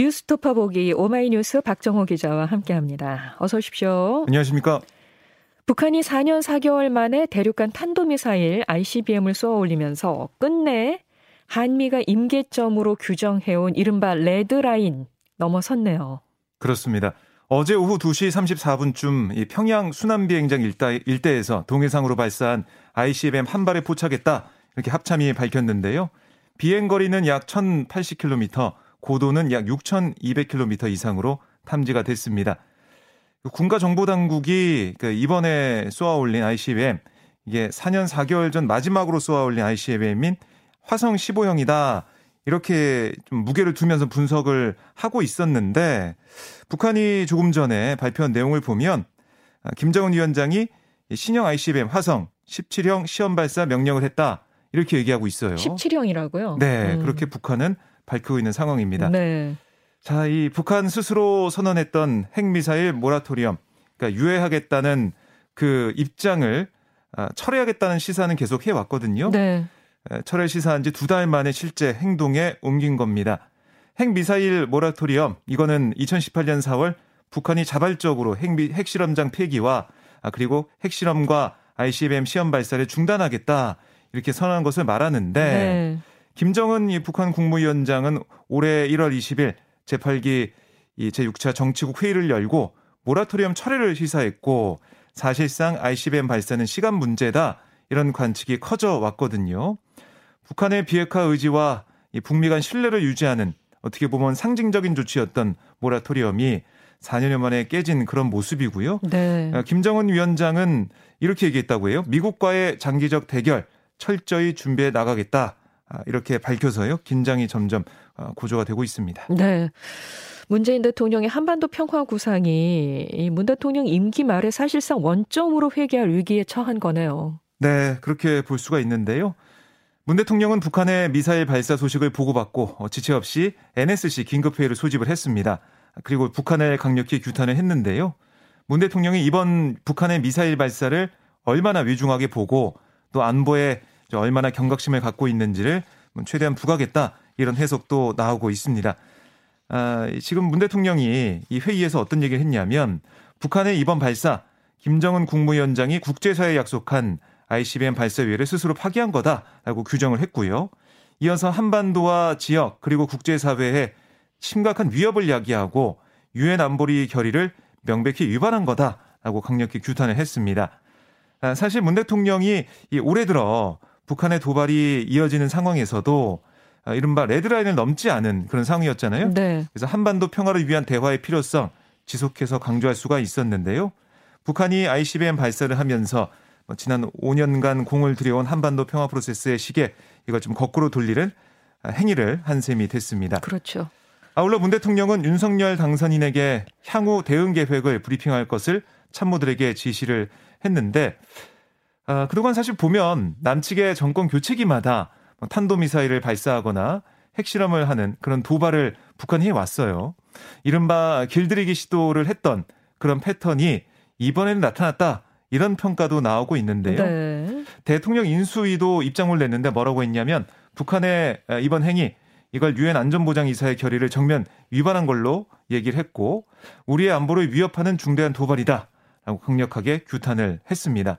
뉴스토퍼 보기 오마이뉴스 박정호 기자와 함께합니다. 어서 오십시오. 안녕하십니까? 북한이 4년 4개월 만에 대륙간 탄도미사일 ICBM을 쏘아 올리면서 끝내 한미가 임계점으로 규정해온 이른바 레드라인 넘어섰네요. 그렇습니다. 어제 오후 2시 34분쯤 이 평양 순환비행장 일대, 일대에서 동해상으로 발사한 ICBM 한 발에 포착했다. 이렇게 합참이 밝혔는데요. 비행 거리는 약 1080km, 고도는 약 6200km 이상으로 탐지가 됐습니다. 군가 정보 당국이 그 이번에 쏘아 올린 ICBM 이게 4년 4개월 전 마지막으로 쏘아 올린 ICBM인 화성 15형이다. 이렇게 좀 무게를 두면서 분석을 하고 있었는데 북한이 조금 전에 발표한 내용을 보면 김정은 위원장이 신형 ICBM 화성 17형 시험 발사 명령을 했다. 이렇게 얘기하고 있어요. 17형이라고요? 네, 음. 그렇게 북한은 밝히고 있는 상황입니다. 네. 자, 이 북한 스스로 선언했던 핵미사일 모라토리엄, 그러니까 유예하겠다는 그 입장을 아, 철회하겠다는 시사는 계속 해왔거든요. 네. 철회 시사한 지 두 달 만에 실제 행동에 옮긴 겁니다. 핵미사일 모라토리엄, 이거는 2018년 4월 북한이 자발적으로 핵미, 핵실험장 폐기와 아, 그리고 핵실험과 ICBM 시험 발사를 중단하겠다 이렇게 선언한 것을 말하는데 네. 김정은 북한 국무위원장은 올해 1월 20일 제8기 제6차 정치국 회의를 열고 모라토리엄 철회를 시사했고 사실상 ICBM 발사는 시간 문제다 이런 관측이 커져 왔거든요. 북한의 비핵화 의지와 북미 간 신뢰를 유지하는 어떻게 보면 상징적인 조치였던 모라토리엄이 4년여 만에 깨진 그런 모습이고요. 네. 어, 김정은 위원장은 이렇게 얘기했다고 해요. 미국과의 장기적 대결 철저히 준비해 나가겠다. 아, 이렇게 밝혀서요. 긴장이 점점 어, 고조가 되고 있습니다. 네. 문재인 대통령의 한반도 평화 구상이 이문 대통령 임기 말에 사실상 원점으로 회귀할 위기에 처한 거네요. 네, 그렇게 볼 수가 있는데요. 문 대통령은 북한의 미사일 발사 소식을 보고받고 어, 지체 없이 NSC 긴급회의를 소집을 했습니다. 그리고 북한을 강력히 규탄을 했는데요. 문 대통령이 이번 북한의 미사일 발사를 얼마나 위중하게 보고 또 안보에 얼마나 경각심을 갖고 있는지를 최대한 부각했다 이런 해석도 나오고 있습니다. 아, 지금 문 대통령이 이 회의에서 어떤 얘기를 했냐면 북한의 이번 발사 김정은 국무위원장이 국제사회에 약속한 ICBM 발사 위해를 스스로 파기한 거다라고 규정을 했고요. 이어서 한반도와 지역 그리고 국제사회에 심각한 위협을 야기하고 유엔 안보리 결의를 명백히 위반한 거다라고 강력히 규탄을 했습니다. 아, 사실 문 대통령이 올해 들어 북한의 도발이 이어지는 상황에서도 아, 이른바 레드라인을 넘지 않은 그런 상황이었잖아요. 네. 그래서 한반도 평화를 위한 대화의 필요성 지속해서 강조할 수가 있었는데요. 북한이 ICBM 발사를 하면서 뭐 지난 5년간 공을 들여온 한반도 평화 프로세스의 시계 이걸 좀 거꾸로 돌리는 행위를 한 셈이 됐습니다. 그렇죠. 아울러 문 대통령은 윤석열 당선인에게 향후 대응 계획을 브리핑할 것을 참모들에게 지시를 했는데 아, 그동안 사실 보면 남측의 정권 교체기마다 뭐 탄도미사일을 발사하거나 핵실험을 하는 그런 도발을 북한이 해왔어요. 이른바 길들이기 시도를 했던 그런 패턴이 이번에는 나타났다. 이런 평가도 나오고 있는데요. 네. 대통령 인수위도 입장을 냈는데 뭐라고 했냐면 북한의 이번 행위 이걸 유엔 안전보장이사의 결의를 정면 위반한 걸로 얘기를 했고 우리의 안보를 위협하는 중대한 도발이다라고 강력하게 규탄을 했습니다.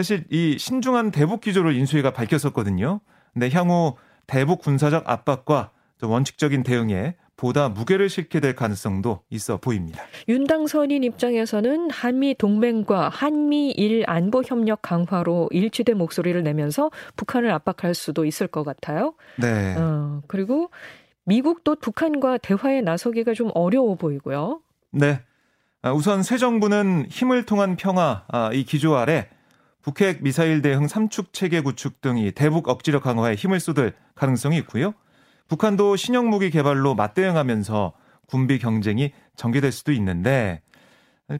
사실 이 신중한 대북 기조를 인수위가 밝혔었거든요. 근데 향후 대북 군사적 압박과 원칙적인 대응에 보다 무게를 싣게 될 가능성도 있어 보입니다. 윤당 선인 입장에서는 한미 동맹과 한미일 안보 협력 강화로 일치된 목소리를 내면서 북한을 압박할 수도 있을 것 같아요. 네. 어, 그리고 미국도 북한과 대화에 나서기가 좀 어려워 보이고요. 네. 아, 우선 새 정부는 힘을 통한 평화 아, 이 기조 아래 북핵 미사일 대응 삼축 체계 구축 등이 대북 억지력 강화에 힘을 쏟을 가능성이 있고요. 북한도 신형 무기 개발로 맞대응하면서 군비 경쟁이 전개될 수도 있는데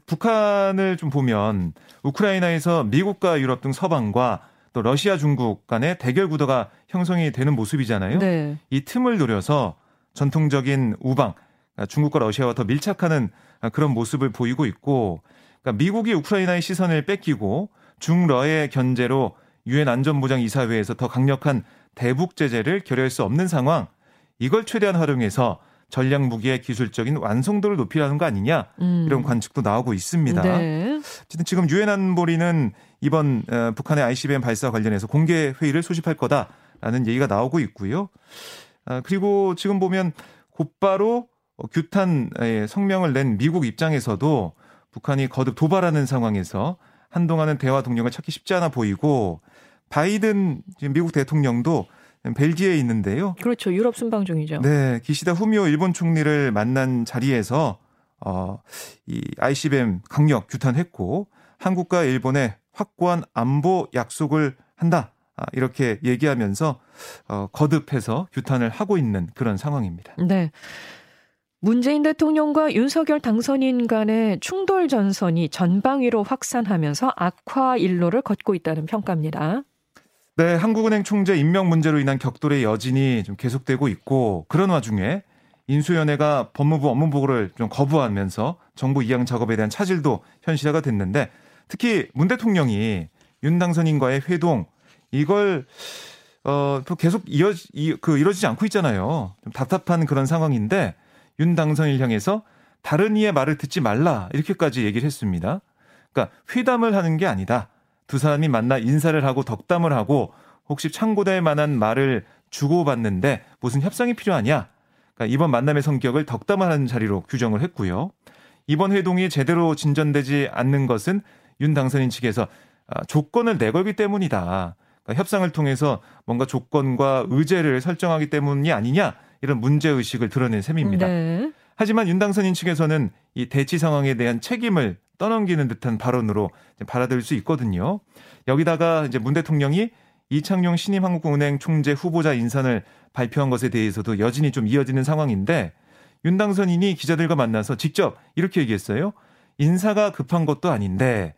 북한을 좀 보면 우크라이나에서 미국과 유럽 등 서방과 또 러시아 중국 간의 대결 구도가 형성이 되는 모습이잖아요. 네. 이 틈을 노려서 전통적인 우방 중국과 러시아와 더 밀착하는 그런 모습을 보이고 있고 그러니까 미국이 우크라이나의 시선을 뺏기고 중러의 견제로 유엔 안전보장 이사회에서 더 강력한 대북 제재를 결의할 수 없는 상황 이걸 최대한 활용해서 전략 무기의 기술적인 완성도를 높이라는 거 아니냐 음. 이런 관측도 나오고 있습니다. 네. 지금 유엔 안보리는 이번 어, 북한의 ICBM 발사 관련해서 공개 회의를 소집할 거다라는 얘기가 나오고 있고요. 아, 그리고 지금 보면 곧바로 규탄의 성명을 낸 미국 입장에서도 북한이 거듭 도발하는 상황에서 한동안은 대화 동력을 찾기 쉽지 않아 보이고 바이든 지금 미국 대통령도 벨기에에 있는데요. 그렇죠. 유럽 순방 중이죠. 네, 기시다 후미오 일본 총리를 만난 자리에서 어, 이 ICBM 강력 규탄했고 한국과 일본의 확고한 안보 약속을 한다. 아, 이렇게 얘기하면서 어, 거듭해서 규탄을 하고 있는 그런 상황입니다. 네. 문재인 대통령과 윤석열 당선인 간의 충돌 전선이 전방위로 확산하면서 악화 일로를 걷고 있다는 평가입니다. 네, 한국은행 총재 임명 문제로 인한 격돌의 여진이 좀 계속되고 있고 그런 와중에 인수위원회가 법무부 업무 보고를 좀 거부하면서 정부 이양 작업에 대한 차질도 현실화가 됐는데 특히 문 대통령이 윤 당선인과의 회동 이걸 어 계속 이어 그 이루어지지 않고 있잖아요. 좀 답답한 그런 상황인데 윤 당선인을 향해서 다른 이의 말을 듣지 말라 이렇게까지 얘기를 했습니다. 그러니까 회담을 하는 게 아니다. 두 사람이 만나 인사를 하고 덕담을 하고 혹시 참고될 만한 말을 주고받는데 무슨 협상이 필요하냐? 그러니까 이번 만남의 성격을 덕담하는 자리로 규정을 했고요. 이번 회동이 제대로 진전되지 않는 것은 윤 당선인 측에서 아, 조건을 내걸기 때문이다. 그러니까 협상을 통해서 뭔가 조건과 의제를 설정하기 때문이 아니냐 이런 문제 의식을 드러낸 셈입니다. 네. 하지만 윤 당선인 측에서는 이 대치 상황에 대한 책임을 떠넘기는 듯한 발언으로 받아들일 수 있거든요. 여기다가 이제 문 대통령이 이창용 신임 한국은행 총재 후보자 인선을 발표한 것에 대해서도 여진이 좀 이어지는 상황인데 윤 당선인이 기자들과 만나서 직접 이렇게 얘기했어요. 인사가 급한 것도 아닌데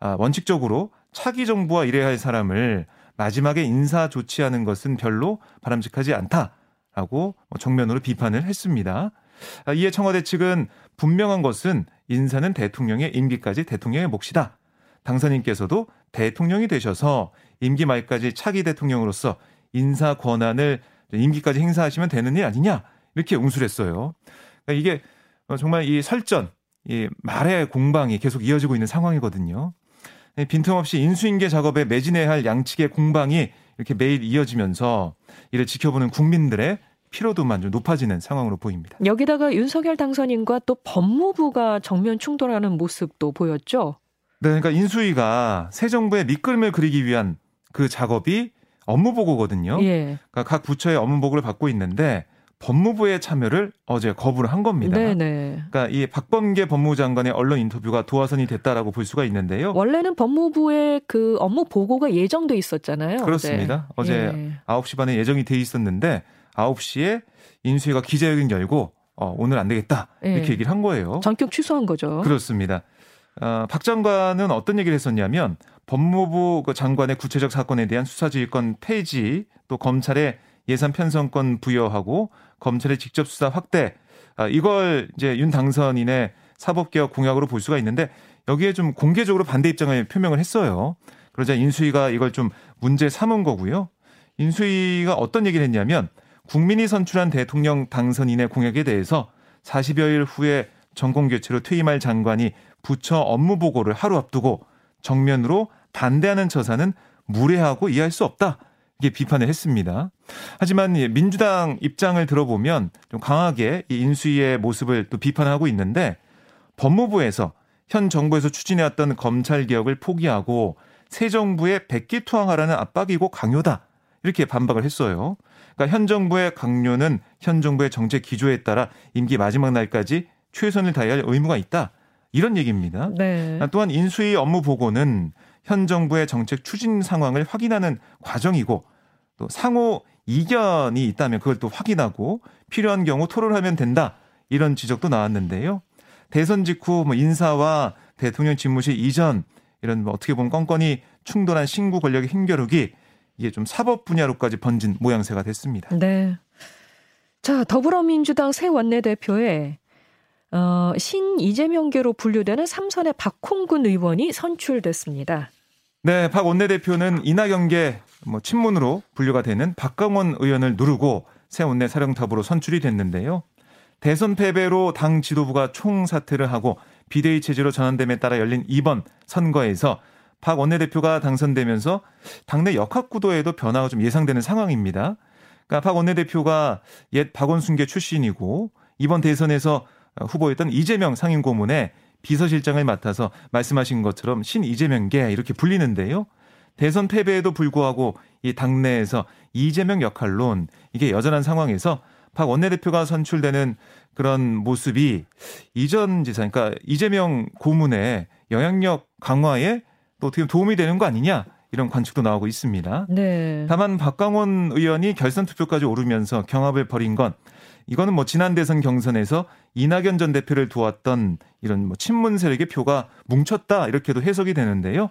아, 원칙적으로 차기 정부와 일해야 할 사람을 마지막에 인사 조치하는 것은 별로 바람직하지 않다 라고 정면으로 비판을 했습니다. 아, 이에 청와대 측은 분명한 것은 인사는 대통령의 임기까지 대통령의 몫이다. 당선인께서도 대통령이 되셔서 임기 말까지 차기 대통령으로서 인사 권한을 임기까지 행사하시면 되는 일 아니냐 이렇게 응수했어요. 그러니까 이게 정말 이 설전, 이 말의 공방이 계속 이어지고 있는 상황이거든요. 빈틈없이 인수인계 작업에 매진해야 할 양측의 공방이 이렇게 매일 이어지면서 이를 지켜보는 국민들의 피로도만 좀 높아지는 상황으로 보입니다. 여기다가 윤석열 당선인과 또 법무부가 정면 충돌하는 모습도 보였죠. 네, 그러니까 인수위가 새 정부의 밑그림을 그리기 위한 그 작업이 업무 보고거든요. 예. 그러니까 각 부처의 업무 보고를 받고 있는데 법무부의 참여를 어제 거부를 한 겁니다. 네네. 그러니까 이 박범계 법무부 장관의 언론 인터뷰가 도화선이 됐다라고 볼 수가 있는데요. 원래는 법무부의 그 업무 보고가 예정돼 있었잖아요. 그렇습니다. 어제, 예. 어제 9시 반에 예정이 돼 있었는데 9시에 인수위가 기자회견 열고 어, 오늘 안 되겠다 이렇게 예. 얘기를 한 거예요. 전격 취소한 거죠. 그렇습니다. 어, 박 장관은 어떤 얘기를 했었냐면 법무부 그 장관의 구체적 사건에 대한 수사지휘권 폐지 또 검찰의 예산 편성권 부여하고 검찰의 직접 수사 확대 아, 이걸 이제 윤 당선인의 사법개혁 공약으로 볼 수가 있는데 여기에 좀 공개적으로 반대 입장을 표명을 했어요. 그러자 인수위가 이걸 좀 문제 삼은 거고요. 인수위가 어떤 얘기를 했냐면 국민이 선출한 대통령 당선인의 공약에 대해서 40여일 후에 정권 교체로 퇴임할 장관이 부처 업무 보고를 하루 앞두고 정면으로 반대하는 처사는 무례하고 이해할 수 없다. 이게 비판을 했습니다. 하지만 민주당 입장을 들어보면 좀 강하게 이 인수위의 모습을 또 비판하고 있는데 법무부에서 현 정부에서 추진해왔던 검찰 개혁을 포기하고 새 정부에 백기투항하라는 압박이고 강요다. 이렇게 반박을 했어요. 그러니까 현 정부의 강요는 현 정부의 정책 기조에 따라 임기 마지막 날까지 최선을 다해야 할 의무가 있다. 이런 얘기입니다. 네. 또한 인수위 업무 보고는 현 정부의 정책 추진 상황을 확인하는 과정이고 또 상호 이견이 있다면 그걸 또 확인하고 필요한 경우 토론하면 된다. 이런 지적도 나왔는데요. 대선 직후 뭐 인사와 대통령 집무실 이전 이런 뭐 어떻게 보면 껌껌이 충돌한 신구 권력의 힘겨루기 이게 좀 사법 분야로까지 번진 모양새가 됐습니다. 네. 자, 더불어민주당 새 원내대표에 어, 신 이재명계로 분류되는 삼선의 박홍근 의원이 선출됐습니다. 네, 박 원내대표는 이낙연계 뭐 친문으로 분류가 되는 박강원 의원을 누르고 새 원내 사령탑으로 선출이 됐는데요. 대선 패배로 당 지도부가 총사퇴를 하고 비대위 체제로 전환됨에 따라 열린 이번 선거에서 박 원내대표가 당선되면서 당내 역학 구도에도 변화가 좀 예상되는 상황입니다. 그러니까 박 원내대표가 옛 박원순계 출신이고 이번 대선에서 후보였던 이재명 상임고문의 비서실장을 맡아서 말씀하신 것처럼 신 이재명계 이렇게 불리는데요. 대선 패배에도 불구하고 이 당내에서 이재명 역할론 이게 여전한 상황에서 박 원내대표가 선출되는 그런 모습이 이전 지사, 그러니까 이재명 고문의 영향력 강화에 또 어떻게 도움이 되는 거 아니냐 이런 관측도 나오고 있습니다. 네. 다만 박강원 의원이 결선 투표까지 오르면서 경합을 벌인 건 이거는 뭐 지난 대선 경선에서 이낙연 전 대표를 도왔던 이런 뭐 친문 세력의 표가 뭉쳤다 이렇게도 해석이 되는데요.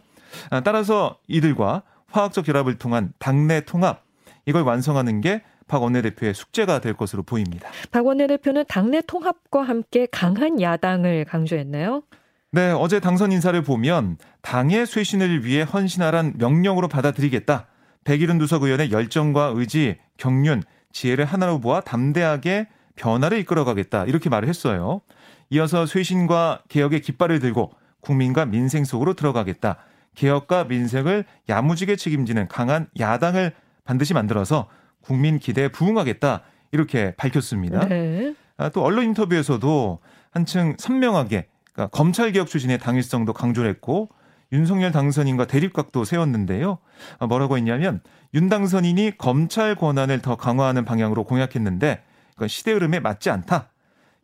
아, 따라서 이들과 화학적 결합을 통한 당내 통합 이걸 완성하는 게 박 원내 대표의 숙제가 될 것으로 보입니다. 박 원내 대표는 당내 통합과 함께 강한 야당을 강조했나요? 네, 어제 당선 인사를 보면 당의 쇄신을 위해 헌신하란 명령으로 받아들이겠다. 백일은 두석 의원의 열정과 의지, 경륜, 지혜를 하나로 보아 담대하게 변화를 이끌어가겠다. 이렇게 말을 했어요. 이어서 쇄신과 개혁의 깃발을 들고 국민과 민생 속으로 들어가겠다. 개혁과 민생을 야무지게 책임지는 강한 야당을 반드시 만들어서 국민 기대에 부응하겠다. 이렇게 밝혔습니다. 네. 아, 또 언론 인터뷰에서도 한층 선명하게 그러니까 검찰 개혁 추진의 당일성도 강조를 했고 윤석열 당선인과 대립각도 세웠는데요. 아, 뭐라고 했냐면 윤 당선인이 검찰 권한을 더 강화하는 방향으로 공약했는데 그건 시대 흐름에 맞지 않다.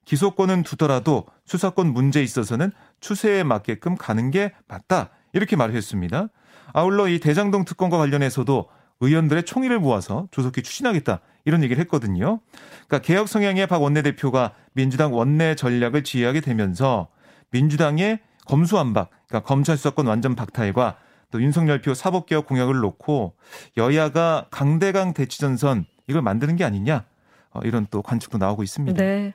기소권은 두더라도 수사권 문제에 있어서는 추세에 맞게끔 가는 게 맞다. 이렇게 말했습니다. 아울러 이 대장동 특검과 관련해서도 의원들의 총의를 모아서 조속히 추진하겠다. 이런 얘기를 했거든요. 그러니까 개혁 성향의 박 원내대표가 민주당 원내 전략을 지휘하게 되면서 민주당의 검수안박, 그러니까 검찰 수사권 완전 박탈과 또 윤석열표 사법개혁 공약을 놓고 여야가 강대강 대치전선 이걸 만드는 게 아니냐 어, 이런 또 관측도 나오고 있습니다. 네.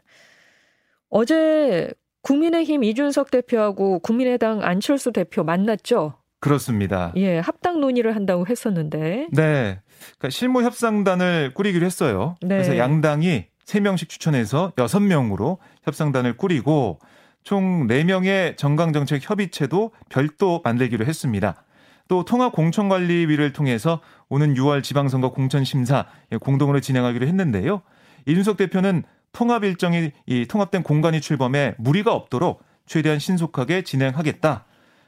어제 국민의힘 이준석 대표하고 국민의당 안철수 대표 만났죠? 그렇습니다. 예, 합당 논의를 한다고 했었는데. 네. 그러니까 실무 협상단을 꾸리기로 했어요. 네. 그래서 양당이 3명씩 추천해서 6명으로 협상단을 꾸리고 총 4명의 정강정책 협의체도 별도 만들기로 했습니다. 또 통합공천관리위를 통해서 오는 6월 지방선거 공천심사 공동으로 진행하기로 했는데요. 이준석 대표는 통합 일정이 이 통합된 공간이 출범해 무리가 없도록 최대한 신속하게 진행하겠다.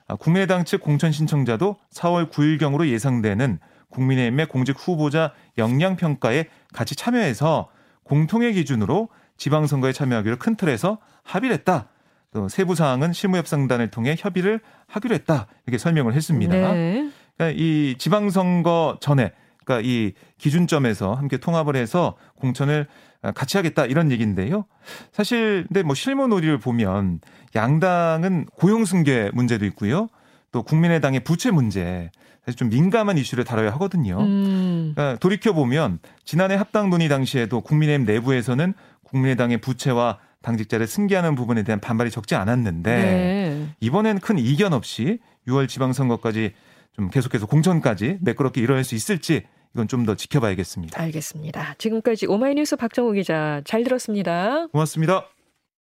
아, 국민의당 측 공천 신청자도 4월 9일경으로 예상되는 국민의힘의 공직 후보자 역량 평가에 같이 참여해서 공통의 기준으로 지방선거에 참여하기로 큰 틀에서 합의를 했다. 또 세부 사항은 실무협상단을 통해 협의를 하기로 했다. 이렇게 설명을 했습니다. 네. 그러니까 이 지방선거 전에 그러니까 이 기준점에서 함께 통합을 해서 공천을 같이 하겠다 이런 얘기인데요. 사실 근데 뭐 실무 논의를 보면 양당은 고용 승계 문제도 있고요. 또 국민의당의 부채 문제 사실 좀 민감한 이슈를 다뤄야 하거든요. 음. 그러니까 돌이켜 보면 지난해 합당 논의 당시에도 국민의힘 내부에서는 국민의당의 부채와 당직자를 승계하는 부분에 대한 반발이 적지 않았는데 네. 이번엔 큰 이견 없이 6월 지방선거까지 좀 계속해서 공천까지 매끄럽게 이뤄낼 수 있을지 이건 좀 더 지켜봐야겠습니다. 알겠습니다. 지금까지 오마이뉴스 박정우 기자 잘 들었습니다. 고맙습니다.